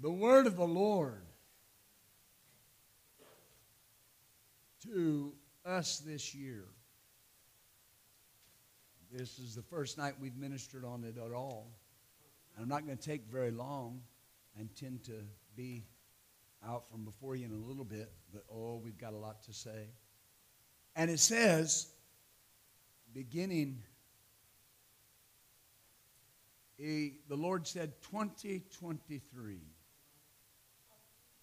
the word of the Lord to us this year. This is the first night we've ministered on it at all. I'm not going to take very long. I intend to be out from before you in a little bit, but oh, we've got a lot to say. And it says, beginning, a, the Lord said, 2023.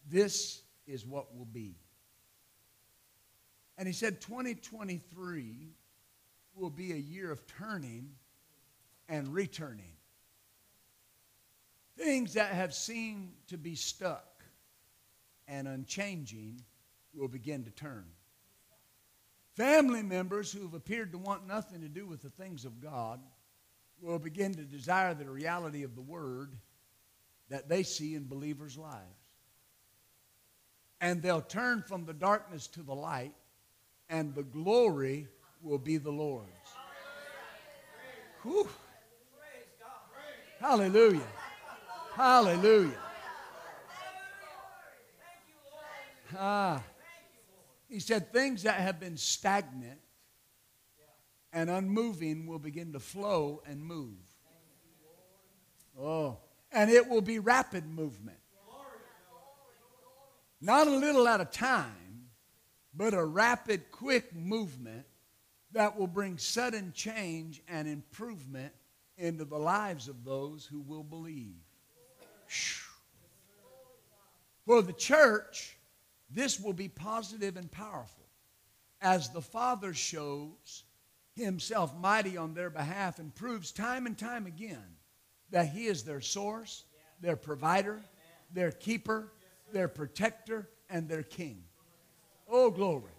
This is what will be. And he said 2023 will be a year of turning and returning. Things that have seemed to be stuck and unchanging will begin to turn. Family members who have appeared to want nothing to do with the things of God will begin to desire the reality of the Word that they see in believers' lives and they'll turn from the darkness to the light, and the glory will be the Lord's. Whew. Hallelujah. Hallelujah. Ah. He said, things that have been stagnant and unmoving will begin to flow and move. Oh. And it will be rapid movement. Not a little at a time, but a rapid, quick movement that will bring sudden change and improvement into the lives of those who will believe. For the church, this will be positive and powerful as the Father shows himself mighty on their behalf and proves time and time again that he is their source, their provider, their keeper, their protector, and their king. Oh, glory.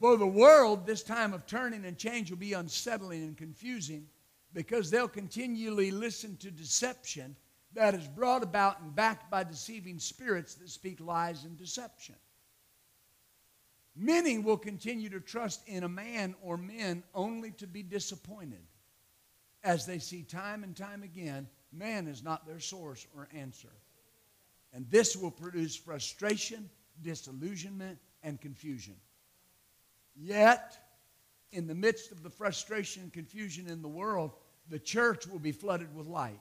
For the world, this time of turning and change will be unsettling and confusing because they'll continually listen to deception that is brought about and backed by deceiving spirits that speak lies and deception. Many will continue to trust in a man or men only to be disappointed as they see time and time again man is not their source or answer. And this will produce frustration, disillusionment, and confusion. Yet, in the midst of the frustration and confusion in the world, the church will be flooded with light.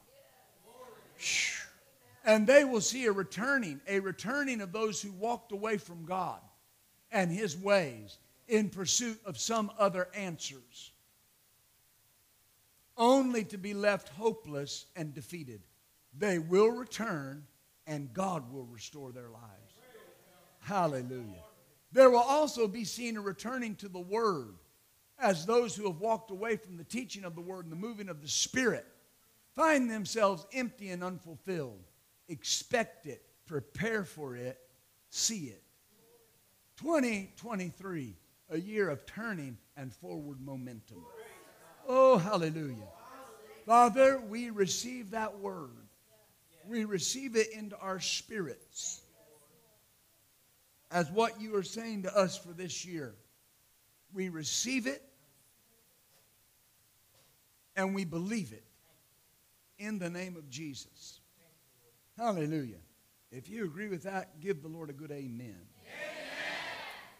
And they will see a returning, a returning of those who walked away from God and His ways in pursuit of some other answers, only to be left hopeless and defeated. They will return and God will restore their lives. Hallelujah. There will also be seen a returning to the Word as those who have walked away from the teaching of the Word and the moving of the Spirit find themselves empty and unfulfilled. Expect it, prepare for it, see it. 2023, a year of turning and forward momentum. Oh, hallelujah. Father, we receive that word we receive it into our spirits as what you are saying to us for this year. We receive it and we believe it in the name of Jesus. Hallelujah. If you agree with that, give the Lord a good amen. amen.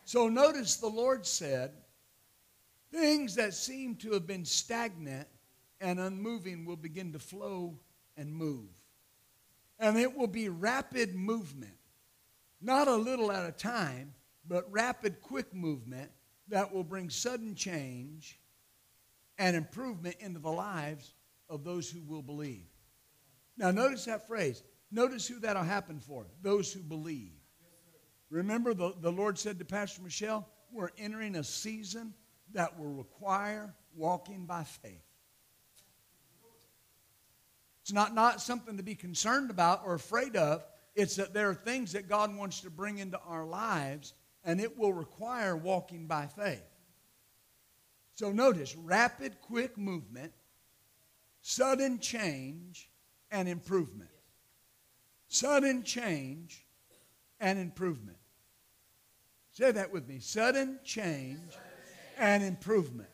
So notice the Lord said, things that seem to have been stagnant and unmoving will begin to flow and move. And it will be rapid movement, not a little at a time, but rapid, quick movement that will bring sudden change and improvement into the lives of those who will believe. Now, notice that phrase. Notice who that'll happen for those who believe. Remember, the, the Lord said to Pastor Michelle, we're entering a season that will require walking by faith. It's not, not something to be concerned about or afraid of. It's that there are things that God wants to bring into our lives, and it will require walking by faith. So notice rapid, quick movement, sudden change, and improvement. Sudden change and improvement. Say that with me. Sudden change and improvement.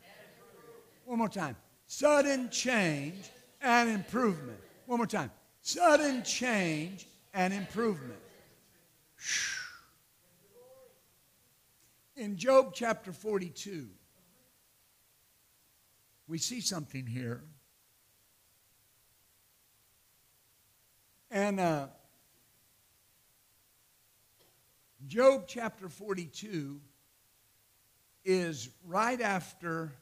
One more time. Sudden change and improvement. One more time. Sudden change and improvement. In Job chapter 42, we see something here. And uh, Job chapter 42 is right after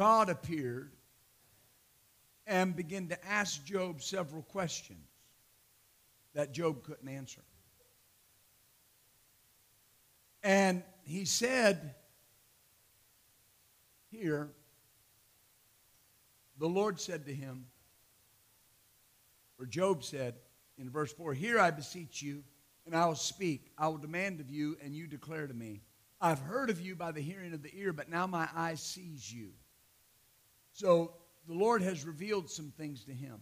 God appeared and began to ask Job several questions that Job couldn't answer. And he said here, the Lord said to him, or Job said in verse 4, Here I beseech you, and I will speak. I will demand of you, and you declare to me. I've heard of you by the hearing of the ear, but now my eye sees you. So the Lord has revealed some things to him.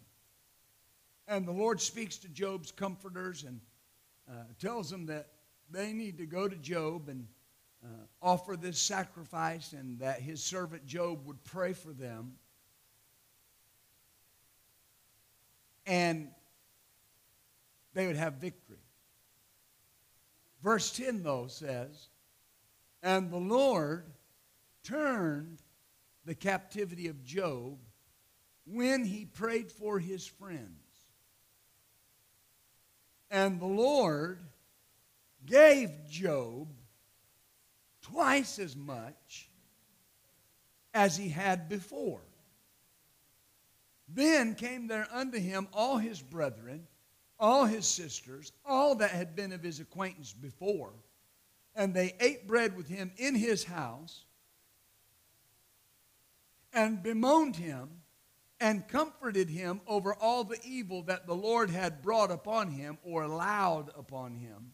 And the Lord speaks to Job's comforters and uh, tells them that they need to go to Job and uh, offer this sacrifice and that his servant Job would pray for them. And they would have victory. Verse 10, though, says, And the Lord turned the captivity of Job when he prayed for his friends. And the Lord gave Job twice as much as he had before. Then came there unto him all his brethren, all his sisters, all that had been of his acquaintance before, and they ate bread with him in his house, and bemoaned him, and comforted him over all the evil that the Lord had brought upon him or allowed upon him.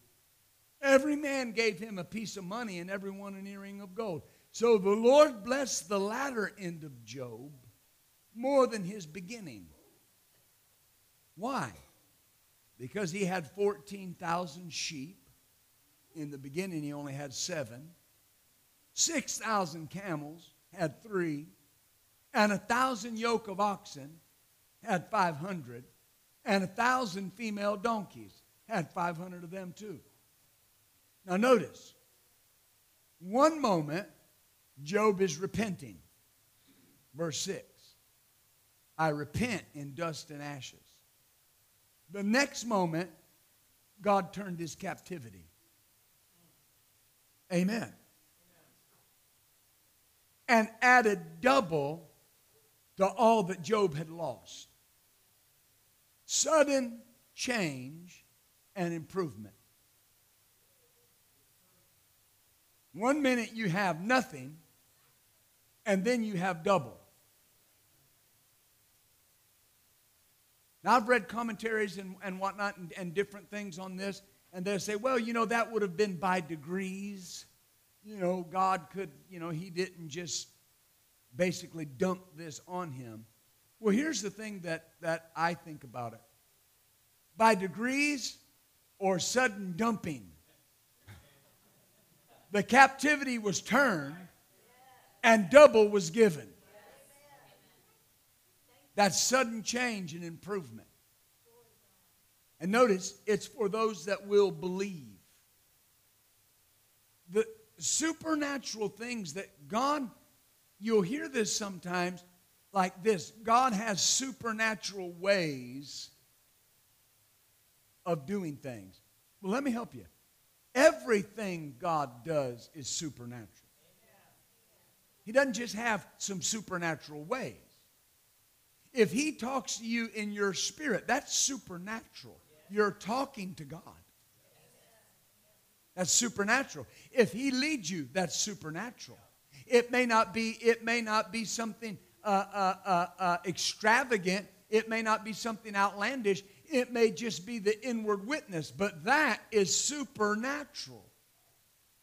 Every man gave him a piece of money, and every one an earring of gold. So the Lord blessed the latter end of Job more than his beginning. Why? Because he had 14,000 sheep. In the beginning, he only had seven. 6,000 camels, had three. And a thousand yoke of oxen, had 500. And a thousand female donkeys, had 500 of them too. Now, notice, one moment, Job is repenting. Verse 6 I repent in dust and ashes. The next moment, God turned his captivity. Amen. And added double to all that Job had lost. Sudden change and improvement. One minute you have nothing, and then you have double. Now, I've read commentaries and, and whatnot and, and different things on this, and they say, well, you know, that would have been by degrees. You know, God could, you know, He didn't just basically dump this on him. Well, here's the thing that, that I think about it by degrees or sudden dumping. The captivity was turned and double was given. That's sudden change and improvement. And notice, it's for those that will believe. The supernatural things that God, you'll hear this sometimes like this God has supernatural ways of doing things. Well, let me help you. Everything God does is supernatural. He doesn't just have some supernatural ways. If He talks to you in your spirit, that's supernatural. You're talking to God. That's supernatural. If He leads you, that's supernatural. It may not be. It may not be something uh, uh, uh, uh extravagant. It may not be something outlandish. It may just be the inward witness, but that is supernatural.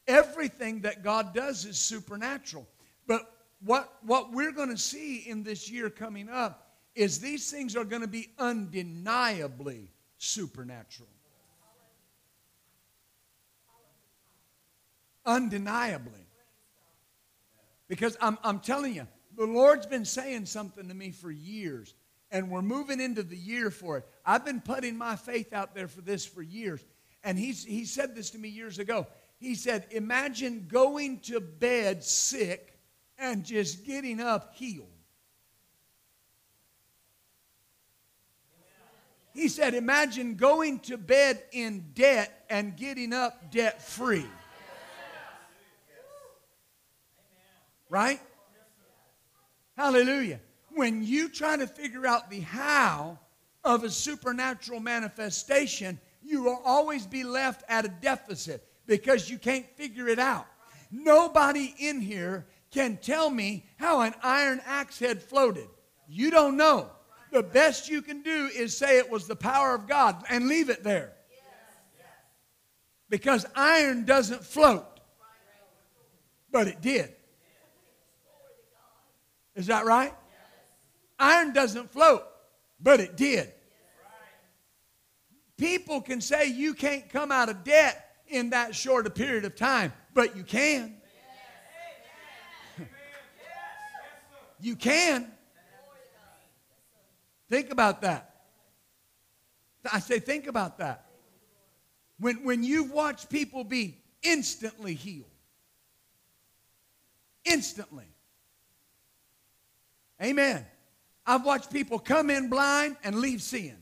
Everything that God does is supernatural. But what, what we're going to see in this year coming up is these things are going to be undeniably supernatural. Undeniably. Because I'm, I'm telling you, the Lord's been saying something to me for years. and we're moving into the year for it. I've been putting my faith out there for this for years. And he's, he said this to me years ago. He said, Imagine going to bed sick and just getting up healed. He said, Imagine going to bed in debt and getting up debt free. Right? Hallelujah. When you try to figure out the how of a supernatural manifestation, you will always be left at a deficit because you can't figure it out. Nobody in here can tell me how an iron axe head floated. You don't know. The best you can do is say it was the power of God and leave it there. Because iron doesn't float. But it did. Is that right? Iron doesn't float, but it did. People can say you can't come out of debt in that short a period of time, but you can. you can. Think about that. I say, think about that. When, when you've watched people be instantly healed, instantly. Amen. I've watched people come in blind and leave seeing.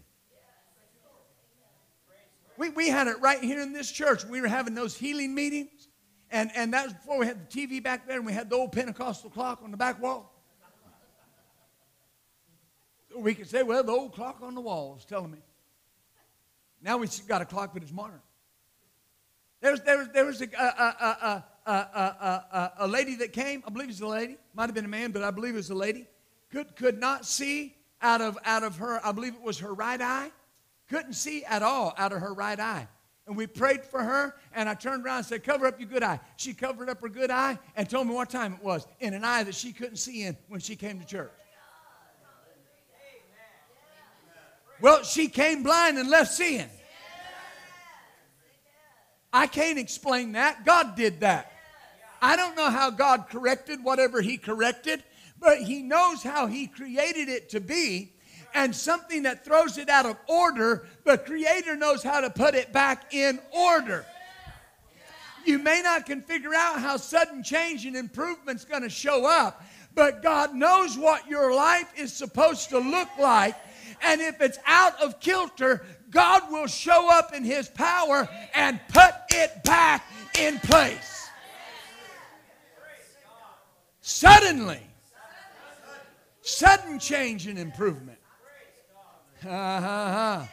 We, we had it right here in this church. We were having those healing meetings. And, and that was before we had the TV back there and we had the old Pentecostal clock on the back wall. We could say, well, the old clock on the wall is telling me. Now we've got a clock, but it's modern. There was, there was, there was a, a, a, a, a, lady that came. I believe it's a lady. Might have been a man, but I believe it was a lady could, could not see out of, out of her, I believe it was her right eye, couldn't see at all out of her right eye. And we prayed for her, and I turned around and said, Cover up your good eye. She covered up her good eye and told me what time it was in an eye that she couldn't see in when she came to church. Well, she came blind and left seeing. I can't explain that. God did that. I don't know how God corrected whatever He corrected, but he knows how he created it to be. And something that throws it out of order, the Creator knows how to put it back in order. You may not can figure out how sudden change and improvement's going to show up, but God knows what your life is supposed to look like. And if it's out of kilter, God will show up in His power and put it back in place. Suddenly, Sudden change and improvement. Uh-huh.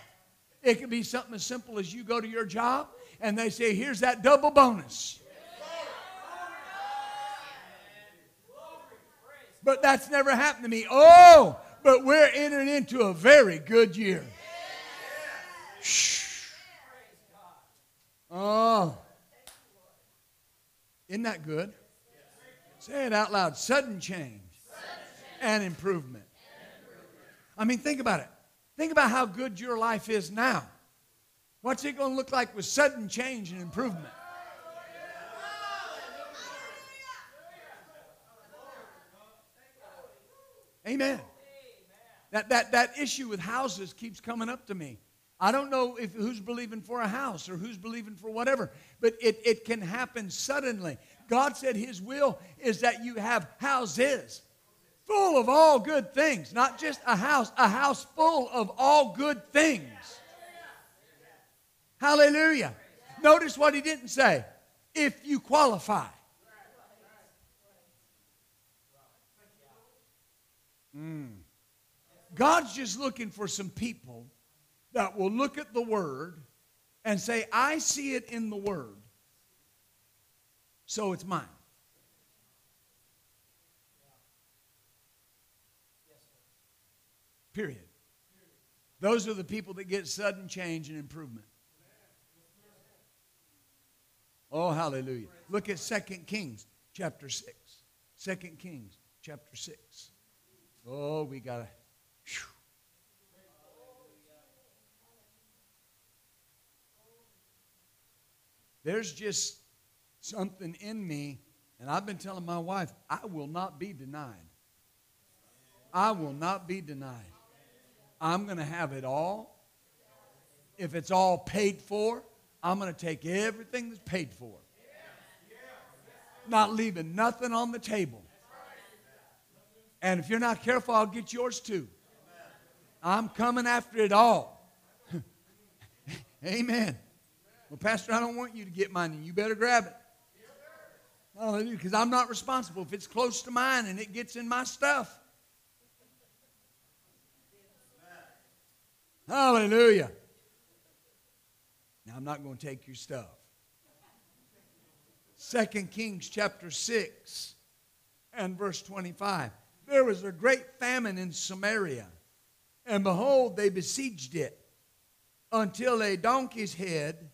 It could be something as simple as you go to your job and they say, here's that double bonus. But that's never happened to me. Oh, but we're entering into a very good year. Shh. Oh. Isn't that good? Say it out loud. Sudden change and improvement. I mean, think about it. Think about how good your life is now. What's it going to look like with sudden change and improvement? Amen. That, that, that issue with houses keeps coming up to me. I don't know if who's believing for a house or who's believing for whatever, but it, it can happen suddenly. God said His will is that you have houses full of all good things. Not just a house, a house full of all good things. Hallelujah. Notice what he didn't say. If you qualify. Mm. God's just looking for some people that will look at the Word and say, I see it in the Word, so it's mine. Period. Those are the people that get sudden change and improvement. Oh, hallelujah. Look at 2 Kings chapter 6. 2 Kings chapter 6. Oh, we got to. There's just something in me, and I've been telling my wife, I will not be denied. I will not be denied. I'm going to have it all. If it's all paid for, I'm going to take everything that's paid for. Not leaving nothing on the table. And if you're not careful, I'll get yours too. I'm coming after it all. Amen. Well, Pastor, I don't want you to get mine, and you better grab it. Because I'm not responsible if it's close to mine and it gets in my stuff. Hallelujah. Now, I'm not going to take your stuff. Second Kings chapter 6 and verse 25. There was a great famine in Samaria, and behold, they besieged it until a donkey's head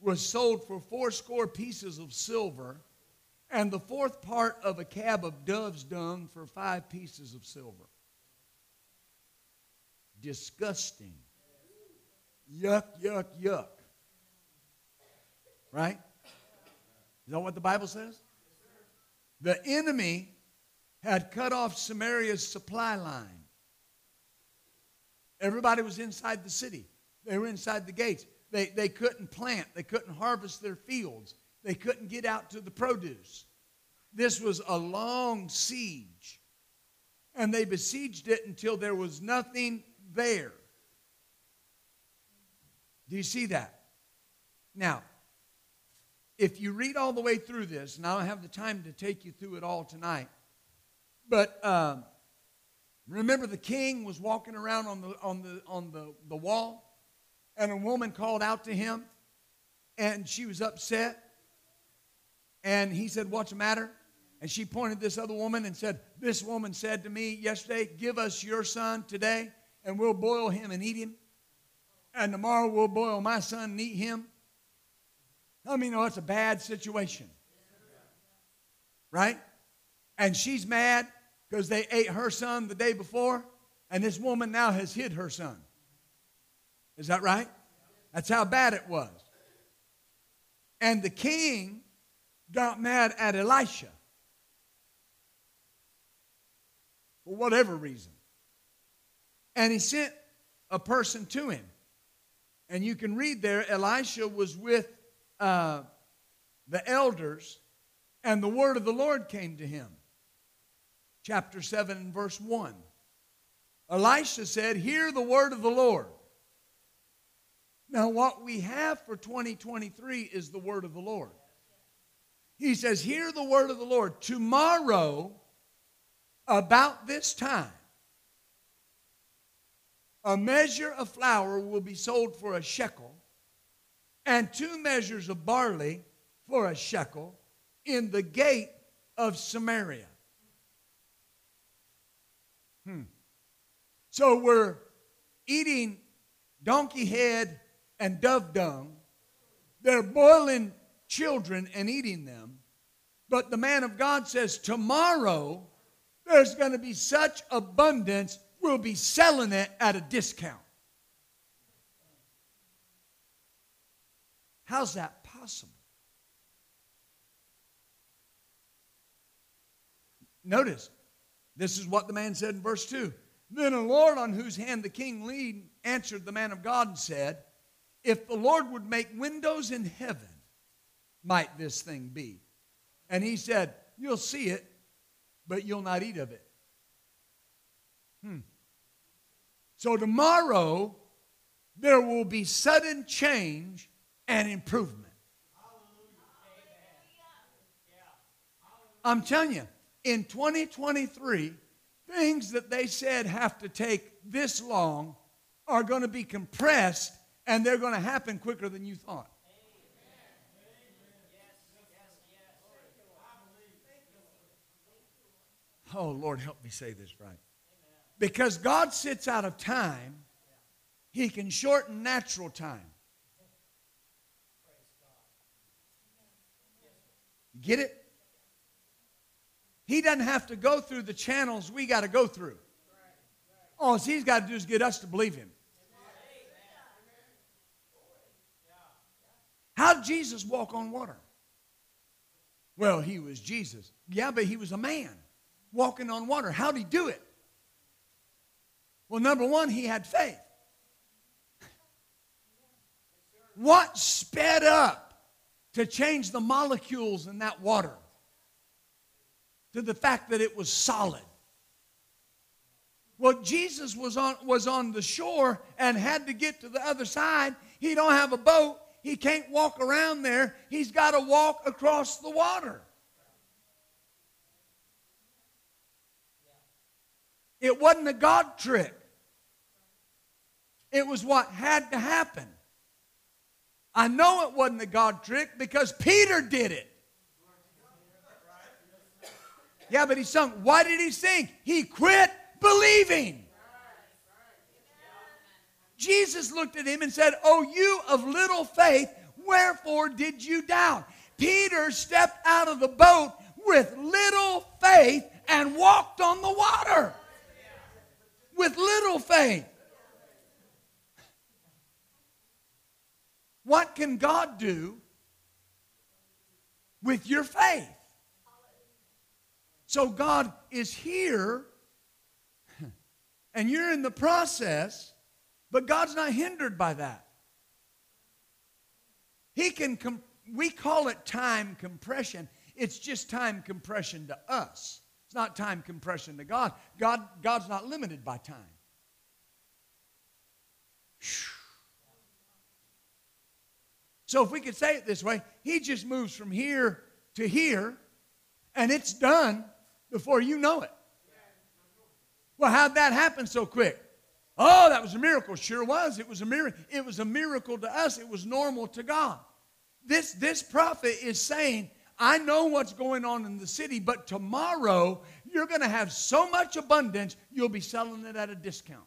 was sold for fourscore pieces of silver, and the fourth part of a cab of dove's dung for five pieces of silver. Disgusting. Yuck, yuck, yuck. Right? Is that what the Bible says? The enemy had cut off Samaria's supply line. Everybody was inside the city, they were inside the gates. They, they couldn't plant, they couldn't harvest their fields, they couldn't get out to the produce. This was a long siege. And they besieged it until there was nothing there. Do you see that? Now, if you read all the way through this, and I don't have the time to take you through it all tonight, but um, remember the king was walking around on the, on, the, on the, the wall, and a woman called out to him, and she was upset. And he said, What's the matter? And she pointed this other woman and said, This woman said to me yesterday, Give us your son today, and we'll boil him and eat him. And tomorrow we'll boil my son and eat him. I mean, know it's a bad situation. Right? And she's mad because they ate her son the day before, and this woman now has hid her son. Is that right? That's how bad it was. And the king got mad at Elisha for whatever reason. And he sent a person to him. And you can read there, Elisha was with uh, the elders, and the word of the Lord came to him. Chapter 7 and verse 1. Elisha said, Hear the word of the Lord. Now, what we have for 2023 is the word of the Lord. He says, Hear the word of the Lord. Tomorrow, about this time, a measure of flour will be sold for a shekel, and two measures of barley for a shekel in the gate of Samaria. Hmm. So we're eating donkey head and dove dung. They're boiling children and eating them. But the man of God says, tomorrow there's going to be such abundance, we'll be selling it at a discount. How's that possible? Notice, this is what the man said in verse 2. Then the Lord, on whose hand the king leaned, answered the man of God and said, If the Lord would make windows in heaven, might this thing be? And he said, You'll see it, but you'll not eat of it. Hmm. So tomorrow, there will be sudden change and improvement. I'm telling you, in 2023, things that they said have to take this long are going to be compressed and they're going to happen quicker than you thought. Oh, Lord, help me say this right. Because God sits out of time, He can shorten natural time. Get it? He doesn't have to go through the channels we got to go through. All he's got to do is get us to believe him. How did Jesus walk on water? Well, he was Jesus. Yeah, but he was a man walking on water. How did he do it? Well, number one, he had faith. What sped up to change the molecules in that water to the fact that it was solid? Well, Jesus was on, was on the shore and had to get to the other side. He don't have a boat. He can't walk around there. He's got to walk across the water. It wasn't a God trick. It was what had to happen. I know it wasn't a God trick because Peter did it. Yeah, but he sung. Why did he sing? He quit believing. Jesus looked at him and said, Oh, you of little faith, wherefore did you doubt? Peter stepped out of the boat with little faith and walked on the water. With little faith. What can God do with your faith? So God is here and you're in the process, but God's not hindered by that. He can, we call it time compression. It's just time compression to us. It's not time compression to God. God God's not limited by time. So if we could say it this way, he just moves from here to here, and it's done before you know it. Well, how'd that happen so quick? Oh, that was a miracle. Sure was. It was a miracle. It was a miracle to us. It was normal to God. This, this prophet is saying, I know what's going on in the city, but tomorrow you're going to have so much abundance, you'll be selling it at a discount.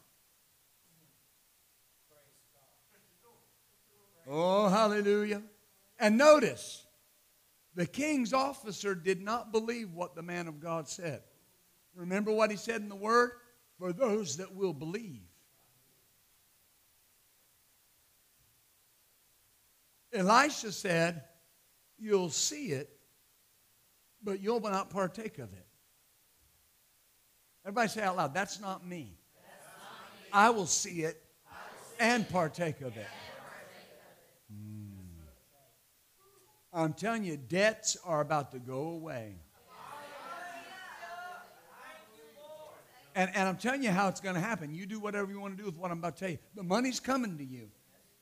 Oh, hallelujah. And notice, the king's officer did not believe what the man of God said. Remember what he said in the word? For those that will believe. Elisha said, You'll see it, but you'll not partake of it. Everybody say out loud, That's not me. That's not me. I will see it and partake of it. Mm. I'm telling you, debts are about to go away. And, and I'm telling you how it's going to happen. You do whatever you want to do with what I'm about to tell you. The money's coming to you.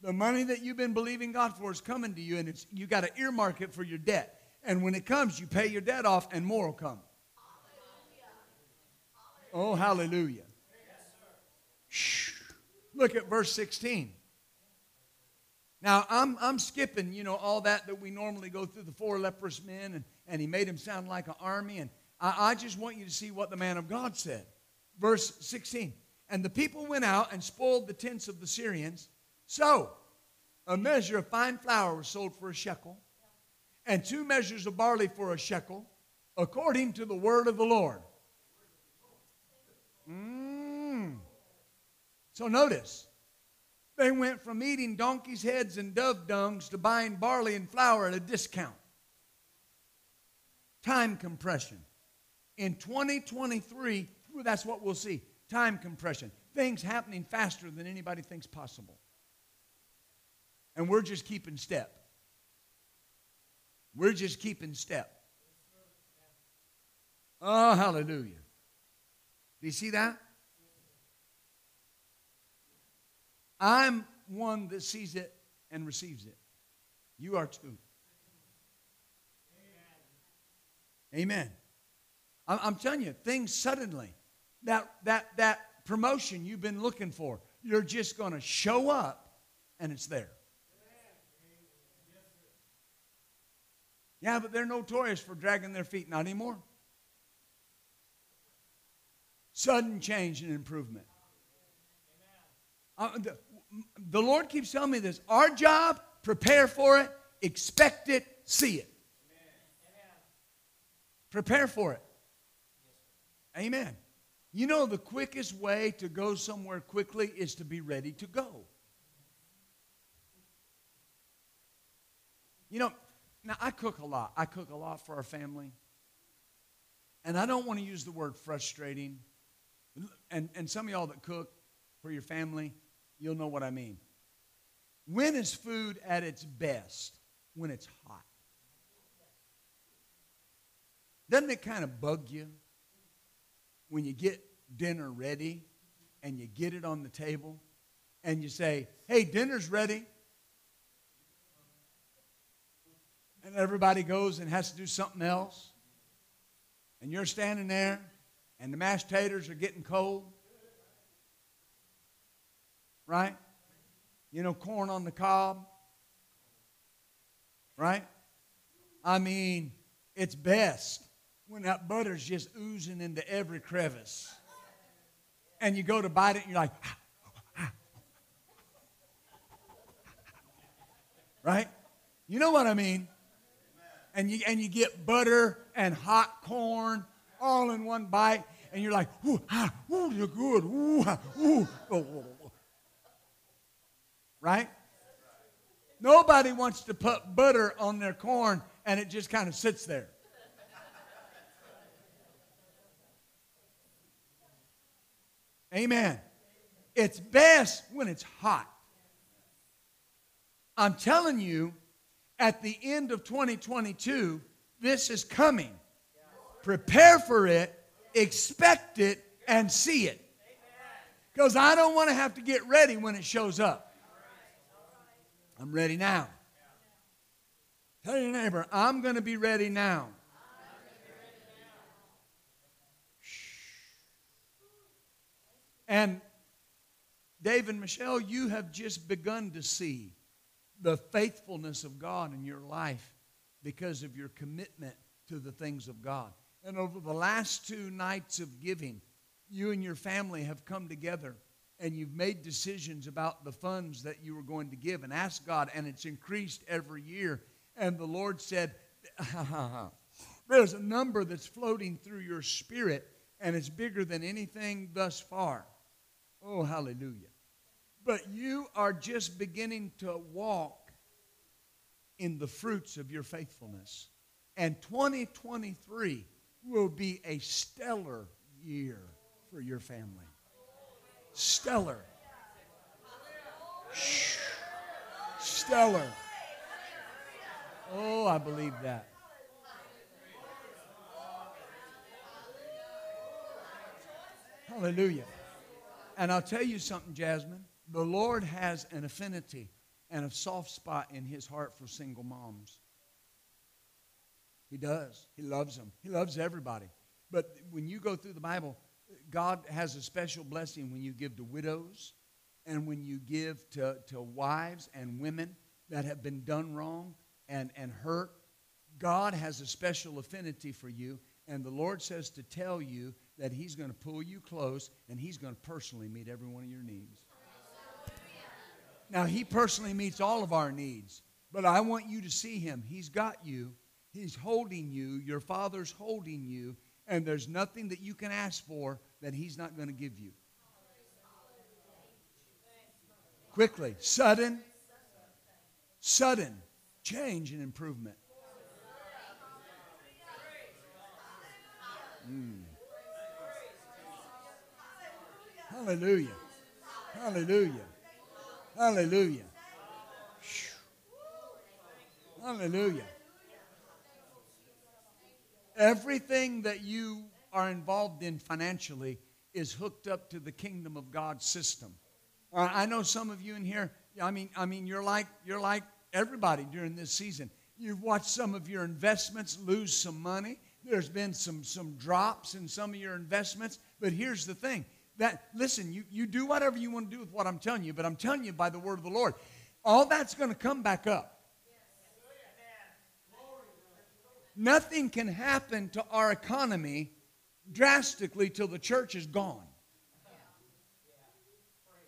The money that you've been believing God for is coming to you, and it's, you got to earmark it for your debt. And when it comes, you pay your debt off, and more will come. Oh, hallelujah. Look at verse 16. Now, I'm, I'm skipping, you know, all that that we normally go through the four leprous men, and, and he made him sound like an army. And I, I just want you to see what the man of God said verse 16. And the people went out and spoiled the tents of the Syrians. So, a measure of fine flour was sold for a shekel, and two measures of barley for a shekel, according to the word of the Lord. Mm. So, notice, they went from eating donkeys' heads and dove dungs to buying barley and flour at a discount. Time compression. In 2023, that's what we'll see. Time compression. Things happening faster than anybody thinks possible. And we're just keeping step. We're just keeping step. Oh, hallelujah. Do you see that? I'm one that sees it and receives it. You are too. Amen. I'm telling you, things suddenly that, that, that promotion you've been looking for. You're just going to show up and it's there. Yeah, but they're notorious for dragging their feet. Not anymore. Sudden change and improvement. Uh, the, the Lord keeps telling me this. Our job, prepare for it, expect it, see it. Prepare for it. Amen. You know, the quickest way to go somewhere quickly is to be ready to go. You know, now I cook a lot. I cook a lot for our family. And I don't want to use the word frustrating. And, and some of y'all that cook, for your family, you'll know what I mean. When is food at its best? When it's hot. Doesn't it kind of bug you when you get dinner ready and you get it on the table and you say, hey, dinner's ready? And everybody goes and has to do something else. And you're standing there and the mashed taters are getting cold. Right? You know, corn on the cob. Right? I mean, it's best when that butter's just oozing into every crevice. And you go to bite it and you're like, right? You know what I mean? And you, and you get butter and hot corn all in one bite, and you're like, ooh, ah, ooh, you're good. Ooh, ah, ooh. Right? Nobody wants to put butter on their corn and it just kind of sits there. Amen. It's best when it's hot. I'm telling you, at the end of 2022, this is coming. Prepare for it, expect it, and see it. Because I don't want to have to get ready when it shows up. I'm ready now. Tell your neighbor, I'm going to be ready now. And Dave and Michelle, you have just begun to see the faithfulness of God in your life because of your commitment to the things of God. And over the last two nights of giving, you and your family have come together and you've made decisions about the funds that you were going to give and asked God, and it's increased every year. And the Lord said, There's a number that's floating through your spirit, and it's bigger than anything thus far. Oh, hallelujah. But you are just beginning to walk in the fruits of your faithfulness. And 2023 will be a stellar year for your family. Stellar. Stellar. Oh, I believe that. Hallelujah. And I'll tell you something, Jasmine. The Lord has an affinity and a soft spot in his heart for single moms. He does. He loves them. He loves everybody. But when you go through the Bible, God has a special blessing when you give to widows and when you give to, to wives and women that have been done wrong and, and hurt. God has a special affinity for you. And the Lord says to tell you that He's going to pull you close and He's going to personally meet every one of your needs. Now, He personally meets all of our needs, but I want you to see Him. He's got you, He's holding you, your Father's holding you, and there's nothing that you can ask for that He's not going to give you. Quickly, sudden, sudden change and improvement. Mm. Hallelujah. Hallelujah. Hallelujah. Hallelujah. Everything that you are involved in financially is hooked up to the kingdom of God system. Uh, I know some of you in here, I mean, I mean, you're like, you're like everybody during this season. You've watched some of your investments lose some money. There's been some, some drops in some of your investments. But here's the thing that listen you, you do whatever you want to do with what i'm telling you but i'm telling you by the word of the lord. All that's going to come back up. Nothing can happen to our economy drastically till the church is gone.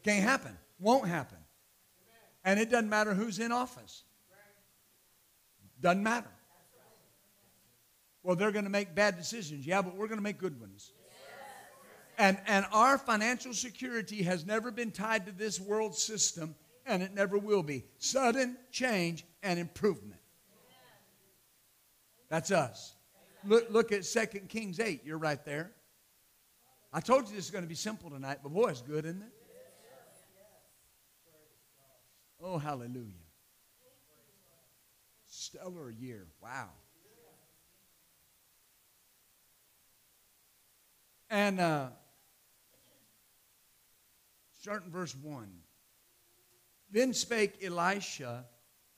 Can't happen. Won't happen. And it doesn't matter who's in office. Doesn't matter. Well they're going to make bad decisions. Yeah but we're going to make good ones and, and our financial security has never been tied to this world system, and it never will be. Sudden change and improvement. That's us. Look, look at 2 Kings 8. You're right there. I told you this is going to be simple tonight, but boy, it's good, isn't it? Oh, hallelujah. Stellar year. Wow. And uh, starting verse 1. Then spake Elisha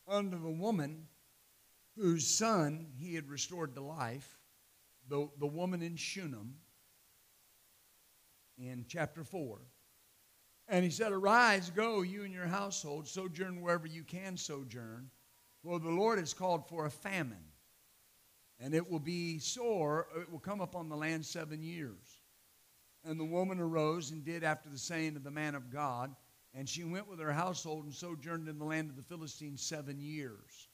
unto the woman whose son he had restored to life, the, the woman in Shunem, in chapter 4. And he said, Arise, go, you and your household, sojourn wherever you can sojourn, for the Lord has called for a famine, and it will be sore, it will come upon the land seven years. And the woman arose and did after the saying of the man of God, and she went with her household and sojourned in the land of the Philistines seven years.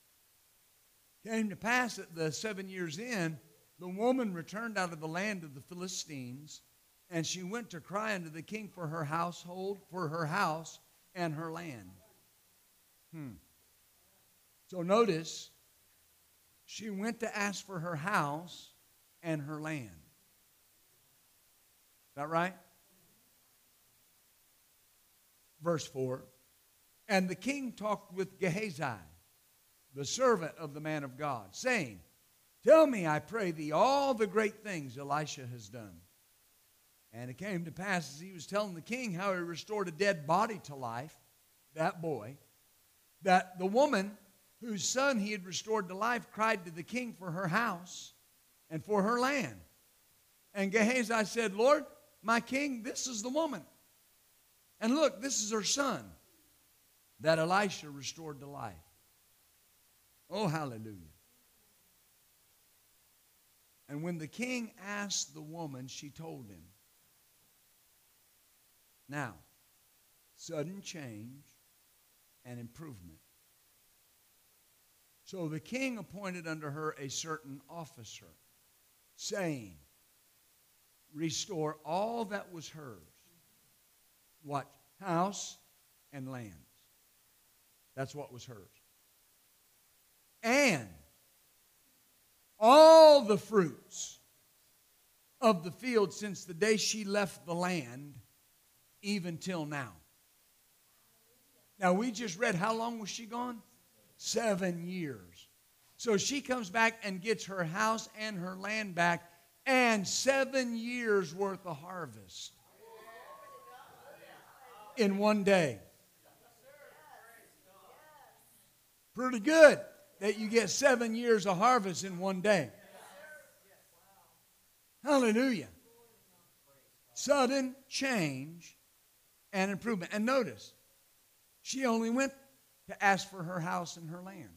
Came to pass that the seven years in, the woman returned out of the land of the Philistines and she went to cry unto the king for her household, for her house and her land. Hmm. So notice, she went to ask for her house and her land. That right? Verse 4 And the king talked with Gehazi, the servant of the man of God, saying, Tell me, I pray thee, all the great things Elisha has done. And it came to pass as he was telling the king how he restored a dead body to life, that boy, that the woman whose son he had restored to life cried to the king for her house and for her land. And Gehazi said, Lord, my king, this is the woman. And look, this is her son that Elisha restored to life. Oh, hallelujah. And when the king asked the woman, she told him. Now, sudden change and improvement. So the king appointed unto her a certain officer, saying, Restore all that was hers. What? House and lands. That's what was hers. And all the fruits of the field since the day she left the land even till now. Now, we just read how long was she gone? Seven years. So she comes back and gets her house and her land back and seven years worth of harvest in one day. Pretty good that you get seven years of harvest in one day. Hallelujah. Sudden change and improvement. And notice, she only went to ask for her house and her land.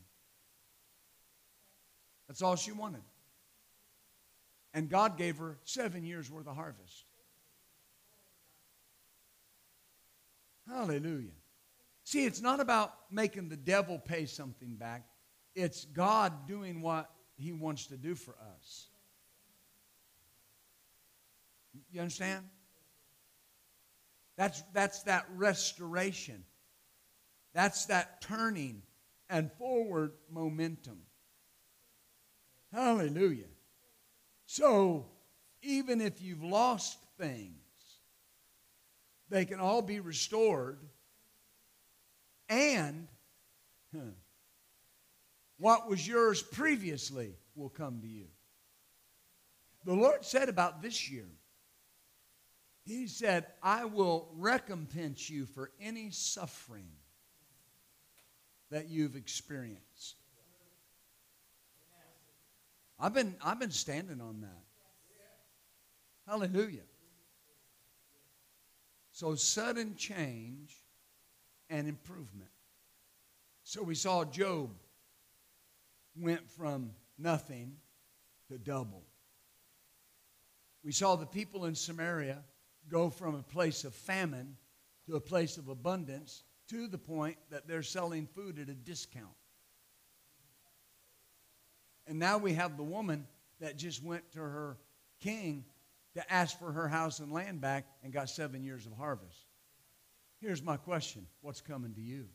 That's all she wanted. And God gave her seven years worth of harvest. Hallelujah. See, it's not about making the devil pay something back, it's God doing what he wants to do for us. You understand? That's, that's that restoration. That's that turning and forward momentum. Hallelujah. So, even if you've lost things, they can all be restored. And huh, what was yours previously will come to you. The Lord said about this year, he said, I will recompense you for any suffering that you've experienced. I've been, I've been standing on that. Hallelujah. So, sudden change and improvement. So, we saw Job went from nothing to double. We saw the people in Samaria go from a place of famine to a place of abundance to the point that they're selling food at a discount. And now we have the woman that just went to her king to ask for her house and land back and got seven years of harvest. Here's my question What's coming to you?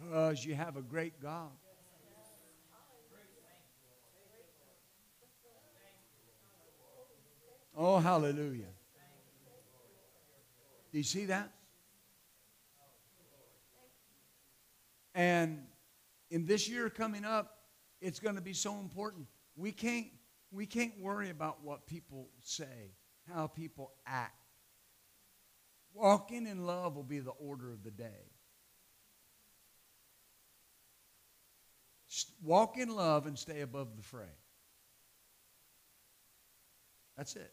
Because you have a great God. Oh, hallelujah. Do you see that? And in this year coming up, it's going to be so important. We can't, we can't worry about what people say, how people act. Walking in love will be the order of the day. Walk in love and stay above the fray. That's it.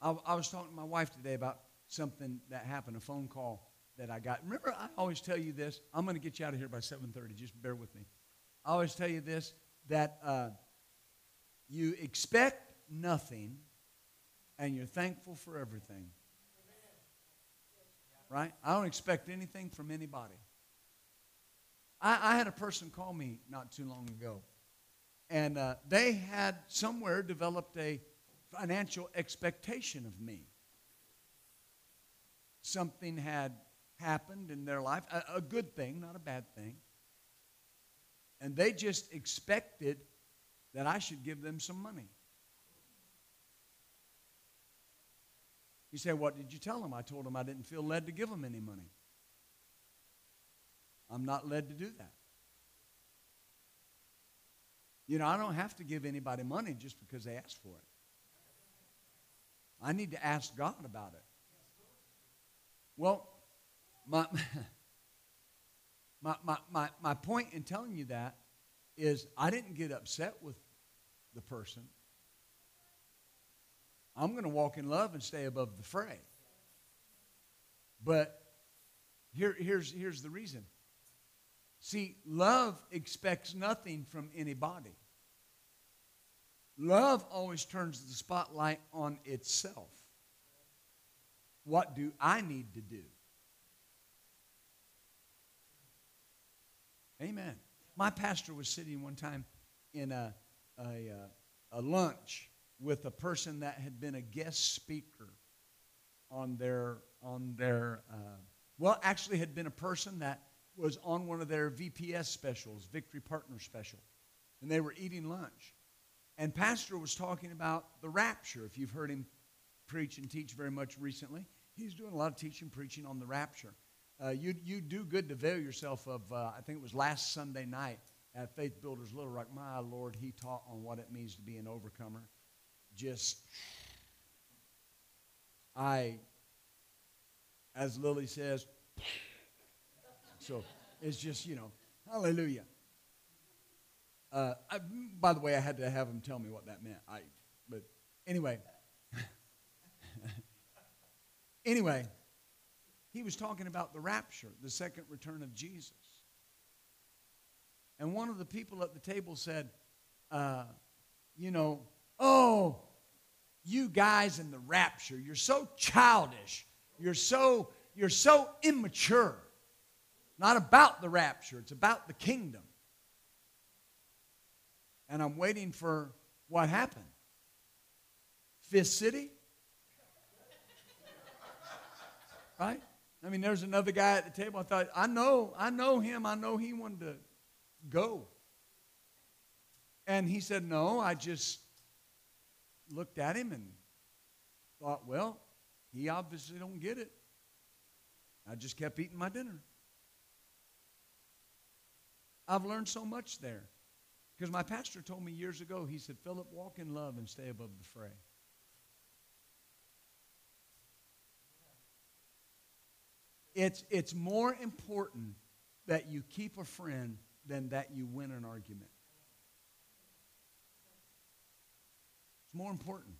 I, I, was talking to my wife today about something that happened, a phone call that I got. Remember, I always tell you this. I'm going to get you out of here by 7:30. Just bear with me. I always tell you this that uh, you expect nothing, and you're thankful for everything. Right? I don't expect anything from anybody. I, I had a person call me not too long ago, and uh, they had somewhere developed a financial expectation of me. Something had happened in their life, a, a good thing, not a bad thing. And they just expected that I should give them some money. You say, What did you tell them? I told them I didn't feel led to give them any money. I'm not led to do that. You know, I don't have to give anybody money just because they ask for it. I need to ask God about it. Well, my, my, my, my, my point in telling you that is I didn't get upset with the person. I'm going to walk in love and stay above the fray. But here, here's, here's the reason See, love expects nothing from anybody. Love always turns the spotlight on itself. What do I need to do? Amen. My pastor was sitting one time in a, a, uh, a lunch with a person that had been a guest speaker on their, on their uh, well, actually had been a person that was on one of their VPS specials, Victory Partner Special, and they were eating lunch. And Pastor was talking about the rapture. If you've heard him preach and teach very much recently, he's doing a lot of teaching, preaching on the rapture. Uh, you, you do good to avail yourself of, uh, I think it was last Sunday night at Faith Builders Little Rock. My Lord, he taught on what it means to be an overcomer. Just, I, as Lily says, so it's just, you know, hallelujah. Uh, I, by the way, I had to have him tell me what that meant. I, but anyway, anyway, he was talking about the rapture, the second return of Jesus. And one of the people at the table said, uh, you know, oh, you guys in the rapture, you're so childish. You're so, you're so immature not about the rapture, it's about the kingdom. And I'm waiting for what happened. Fifth City? Right? I mean, there's another guy at the table. I thought, I know, I know him. I know he wanted to go. And he said, No, I just looked at him and thought, well, he obviously don't get it. I just kept eating my dinner. I've learned so much there. Because my pastor told me years ago, he said, Philip, walk in love and stay above the fray. It's, it's more important that you keep a friend than that you win an argument. It's more important.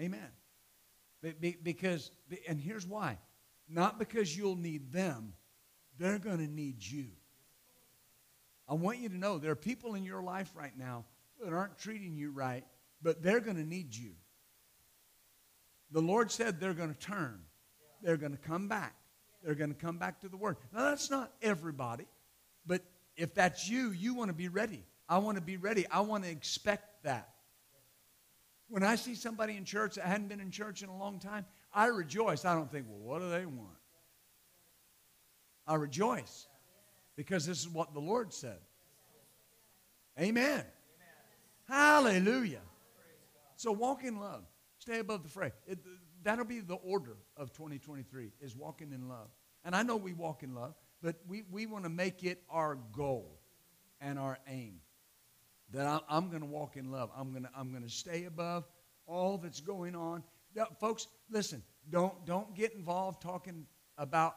Amen. Because, and here's why. Not because you'll need them, they're going to need you. I want you to know there are people in your life right now that aren't treating you right, but they're going to need you. The Lord said they're going to turn, they're going to come back, they're going to come back to the Word. Now, that's not everybody, but if that's you, you want to be ready. I want to be ready. I want to expect that. When I see somebody in church that hadn't been in church in a long time, I rejoice. I don't think, well, what do they want? I rejoice because this is what the Lord said. Amen. Hallelujah. So walk in love. Stay above the fray. It, that'll be the order of 2023 is walking in love. And I know we walk in love, but we, we want to make it our goal and our aim that I'm, I'm going to walk in love. I'm going to I'm going to stay above all that's going on. Now, folks, listen. Don't don't get involved talking about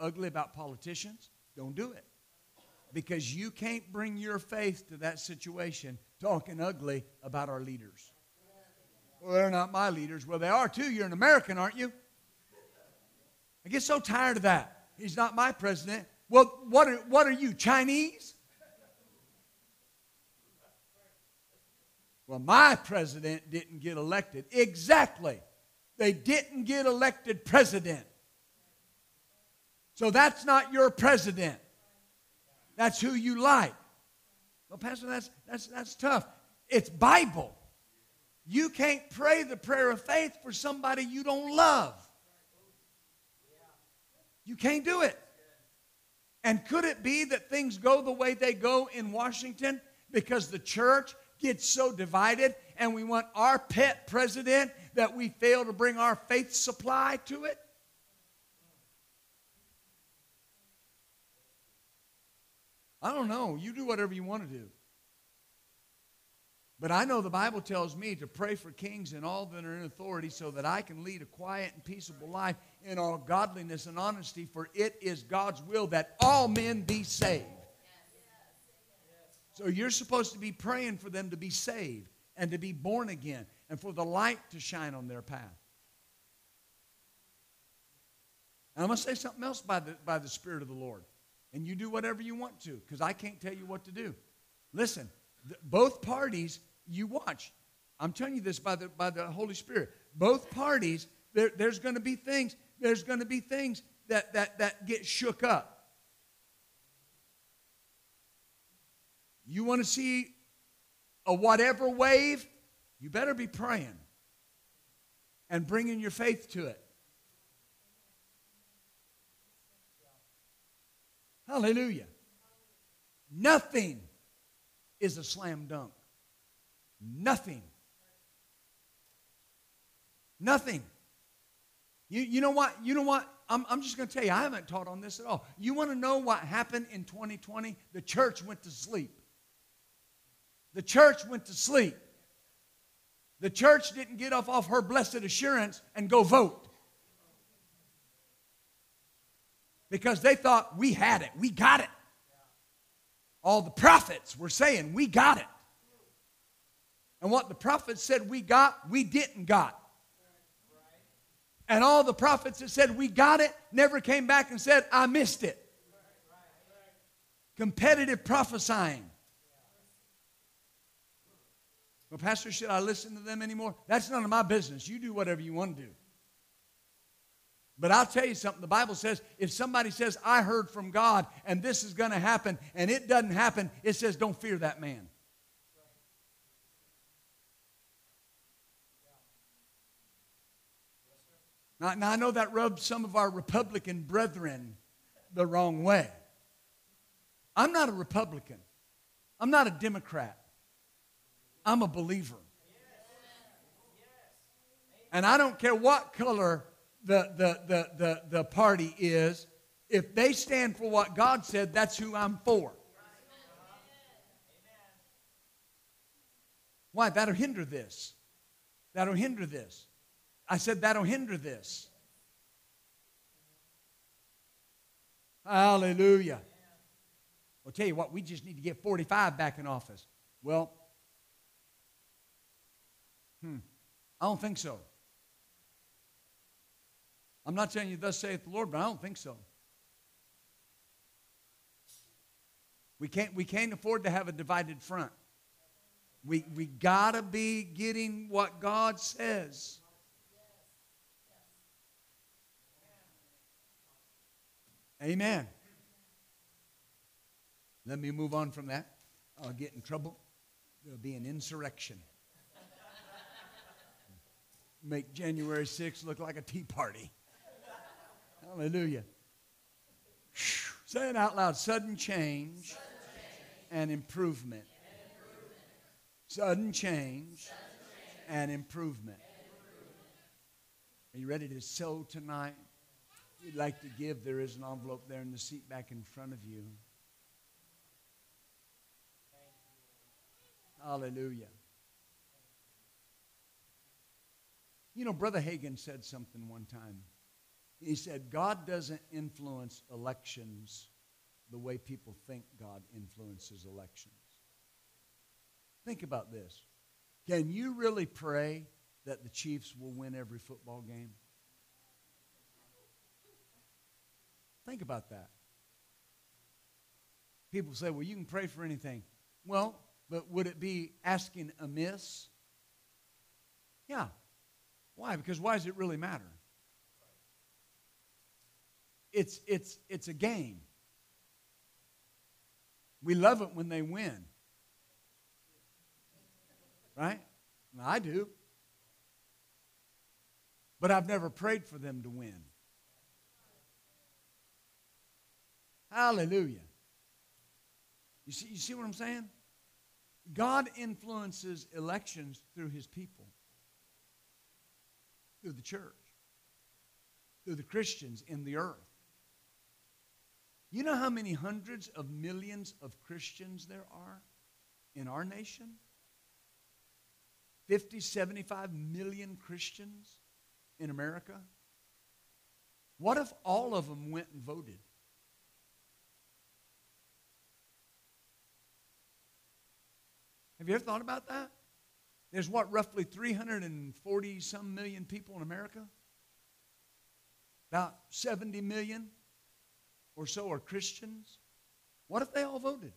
ugly about politicians. Don't do it. Because you can't bring your faith to that situation talking ugly about our leaders. Well, they're not my leaders. Well, they are too. You're an American, aren't you? I get so tired of that. He's not my president. Well, what are, what are you, Chinese? Well, my president didn't get elected. Exactly. They didn't get elected president. So that's not your president. That's who you like. Well, Pastor, that's, that's, that's tough. It's Bible. You can't pray the prayer of faith for somebody you don't love. You can't do it. And could it be that things go the way they go in Washington because the church gets so divided and we want our pet president that we fail to bring our faith supply to it? I don't know. You do whatever you want to do. But I know the Bible tells me to pray for kings and all that are in authority so that I can lead a quiet and peaceable life in all godliness and honesty, for it is God's will that all men be saved. So you're supposed to be praying for them to be saved and to be born again and for the light to shine on their path. And I'm going to say something else by the, by the Spirit of the Lord. And you do whatever you want to because I can't tell you what to do. Listen, th- both parties you watch. I'm telling you this by the, by the Holy Spirit. Both parties, there, there's going to be things, there's going to be things that, that, that get shook up. You want to see a whatever wave? You better be praying and bringing your faith to it. Hallelujah. Nothing is a slam dunk. Nothing. Nothing. You, you know what? You know what? I'm, I'm just going to tell you, I haven't taught on this at all. You want to know what happened in 2020? The church went to sleep. The church went to sleep. The church didn't get off off her blessed assurance and go vote. Because they thought we had it, we got it. All the prophets were saying, we got it. And what the prophets said we got, we didn't got. And all the prophets that said we got it never came back and said, I missed it. Competitive prophesying. Well, Pastor, should I listen to them anymore? That's none of my business. You do whatever you want to do. But I'll tell you something. The Bible says if somebody says, I heard from God and this is going to happen, and it doesn't happen, it says, don't fear that man. Now, now, I know that rubs some of our Republican brethren the wrong way. I'm not a Republican, I'm not a Democrat. I'm a believer. And I don't care what color the, the, the, the, the party is. If they stand for what God said, that's who I'm for. Why? That'll hinder this. That'll hinder this. I said that'll hinder this. Hallelujah. I'll tell you what, we just need to get 45 back in office. Well, hmm, I don't think so. I'm not telling you, thus saith the Lord, but I don't think so. We can't, we can't afford to have a divided front. We, we got to be getting what God says. Amen. Let me move on from that. I'll get in trouble. There'll be an insurrection. Make January 6th look like a tea party. Hallelujah. Say it out loud sudden change, and improvement. Sudden change, and improvement. Are you ready to sow tonight? You'd like to give, there is an envelope there in the seat back in front of you. Hallelujah. You know, Brother Hagin said something one time. He said, God doesn't influence elections the way people think God influences elections. Think about this. Can you really pray that the Chiefs will win every football game? Think about that. People say, well, you can pray for anything. Well, but would it be asking amiss? Yeah. Why? Because why does it really matter? It's, it's, it's a game. We love it when they win. Right? I do. But I've never prayed for them to win. Hallelujah. You see, you see what I'm saying? God influences elections through his people, through the church, through the Christians in the earth. You know how many hundreds of millions of Christians there are in our nation? 50, 75 million Christians in America? What if all of them went and voted? Have you ever thought about that? There's what, roughly 340 some million people in America? About 70 million or so are Christians. What if they all voted?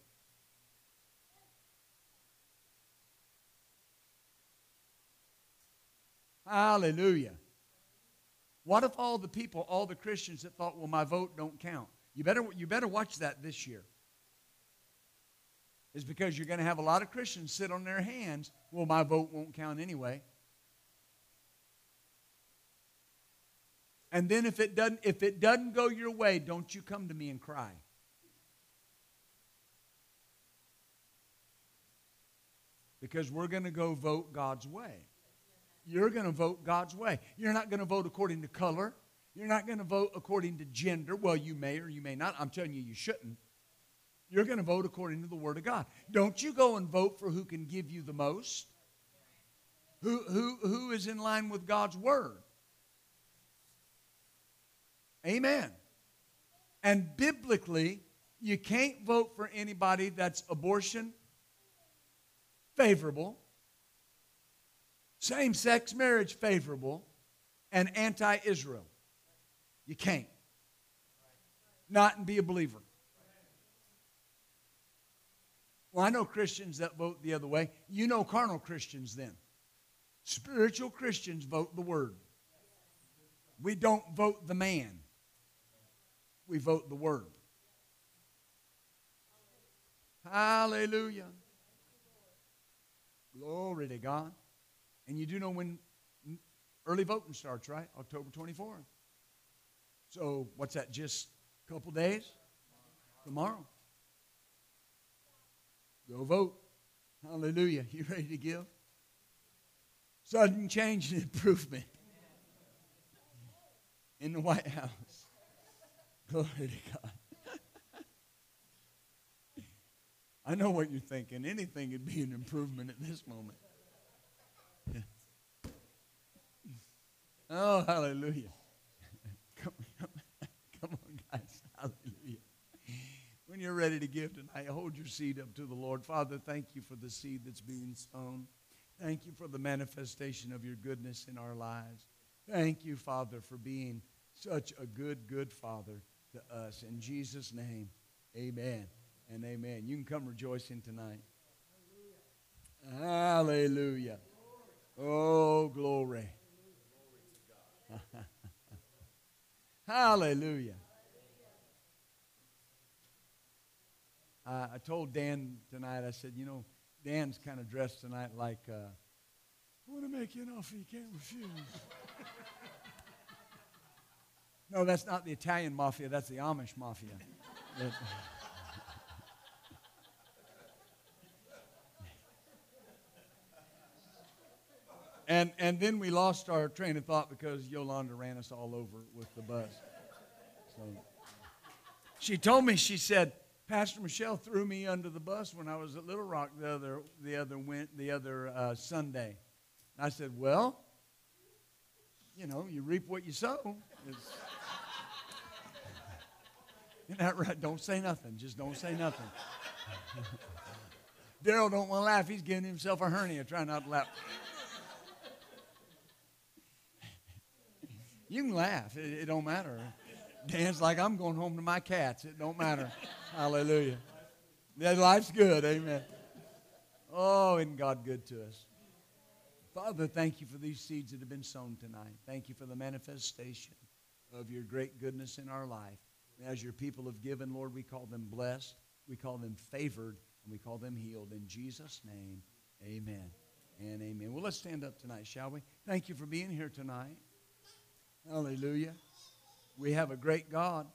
Hallelujah. What if all the people, all the Christians that thought, well, my vote don't count? You better, you better watch that this year. Is because you're going to have a lot of Christians sit on their hands, well, my vote won't count anyway. And then if it doesn't, if it doesn't go your way, don't you come to me and cry. Because we're going to go vote God's way. You're going to vote God's way. You're not going to vote according to color. You're not going to vote according to gender. Well, you may or you may not. I'm telling you, you shouldn't. You're going to vote according to the Word of God. Don't you go and vote for who can give you the most. Who, who, who is in line with God's Word? Amen. And biblically, you can't vote for anybody that's abortion favorable, same sex marriage favorable, and anti Israel. You can't. Not and be a believer. Well, I know Christians that vote the other way. You know carnal Christians then. Spiritual Christians vote the word. We don't vote the man we vote the word. Hallelujah. Glory to God. And you do know when early voting starts, right? October 24th. So, what's that? Just a couple days? Tomorrow. Go vote. Hallelujah. You ready to give? Sudden change and improvement in the White House. Glory to God. I know what you're thinking. Anything would be an improvement at this moment. Oh, hallelujah. Come, come, come on, guys. Hallelujah. When you're ready to give tonight, hold your seed up to the Lord. Father, thank you for the seed that's being sown. Thank you for the manifestation of your goodness in our lives. Thank you, Father, for being such a good, good Father to us. In Jesus' name, amen and amen. You can come rejoicing tonight. Hallelujah. Oh, glory. Hallelujah. Uh, I told Dan tonight, I said, you know, Dan's kind of dressed tonight like, uh, I want to make you an offer you can't refuse. No, that's not the Italian mafia, that's the Amish mafia. And, and then we lost our train of thought because Yolanda ran us all over with the bus. So she told me, she said, Pastor Michelle threw me under the bus when I was at Little Rock the other, the other, went, the other uh, Sunday. I said, Well, you know, you reap what you sow. Isn't that right? Don't say nothing. Just don't say nothing. Daryl don't want to laugh. He's giving himself a hernia. Try not to laugh. you can laugh. It, it don't matter. Dan's like, I'm going home to my cats. It don't matter. Hallelujah. That life's good. Amen. Oh, isn't God good to us? Father, thank you for these seeds that have been sown tonight. Thank you for the manifestation of your great goodness in our life. As your people have given, Lord, we call them blessed, we call them favored, and we call them healed. In Jesus' name, amen and amen. Well, let's stand up tonight, shall we? Thank you for being here tonight. Hallelujah. We have a great God.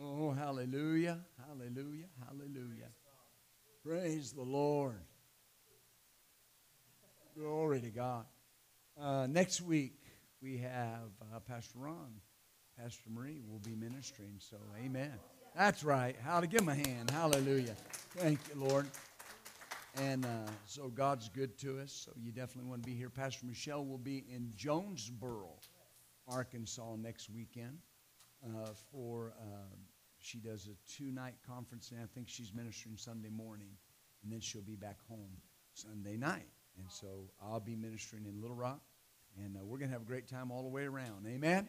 Oh, hallelujah, hallelujah, hallelujah. Praise the Lord. Glory to God. Uh, next week, we have uh, Pastor Ron. Pastor Marie will be ministering, so amen. That's right. How to give him a hand. Hallelujah. Thank you, Lord. And uh, so God's good to us, so you definitely want to be here. Pastor Michelle will be in Jonesboro, Arkansas next weekend uh, for, uh, she does a two-night conference, and I think she's ministering Sunday morning, and then she'll be back home Sunday night. And so I'll be ministering in Little Rock, and uh, we're going to have a great time all the way around. Amen?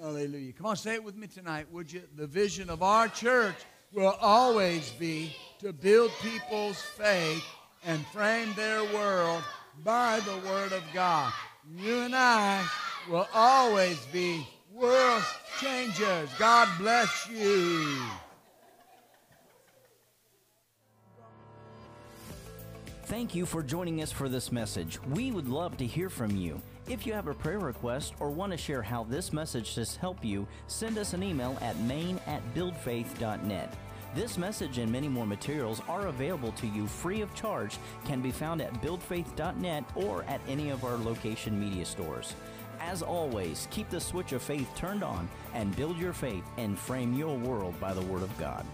Hallelujah. Come on, say it with me tonight, would you? The vision of our church will always be to build people's faith and frame their world by the Word of God. You and I will always be world changers. God bless you. Thank you for joining us for this message. We would love to hear from you. If you have a prayer request or want to share how this message has helped you, send us an email at main at buildfaith.net. This message and many more materials are available to you free of charge, can be found at buildfaith.net or at any of our location media stores. As always, keep the switch of faith turned on and build your faith and frame your world by the Word of God.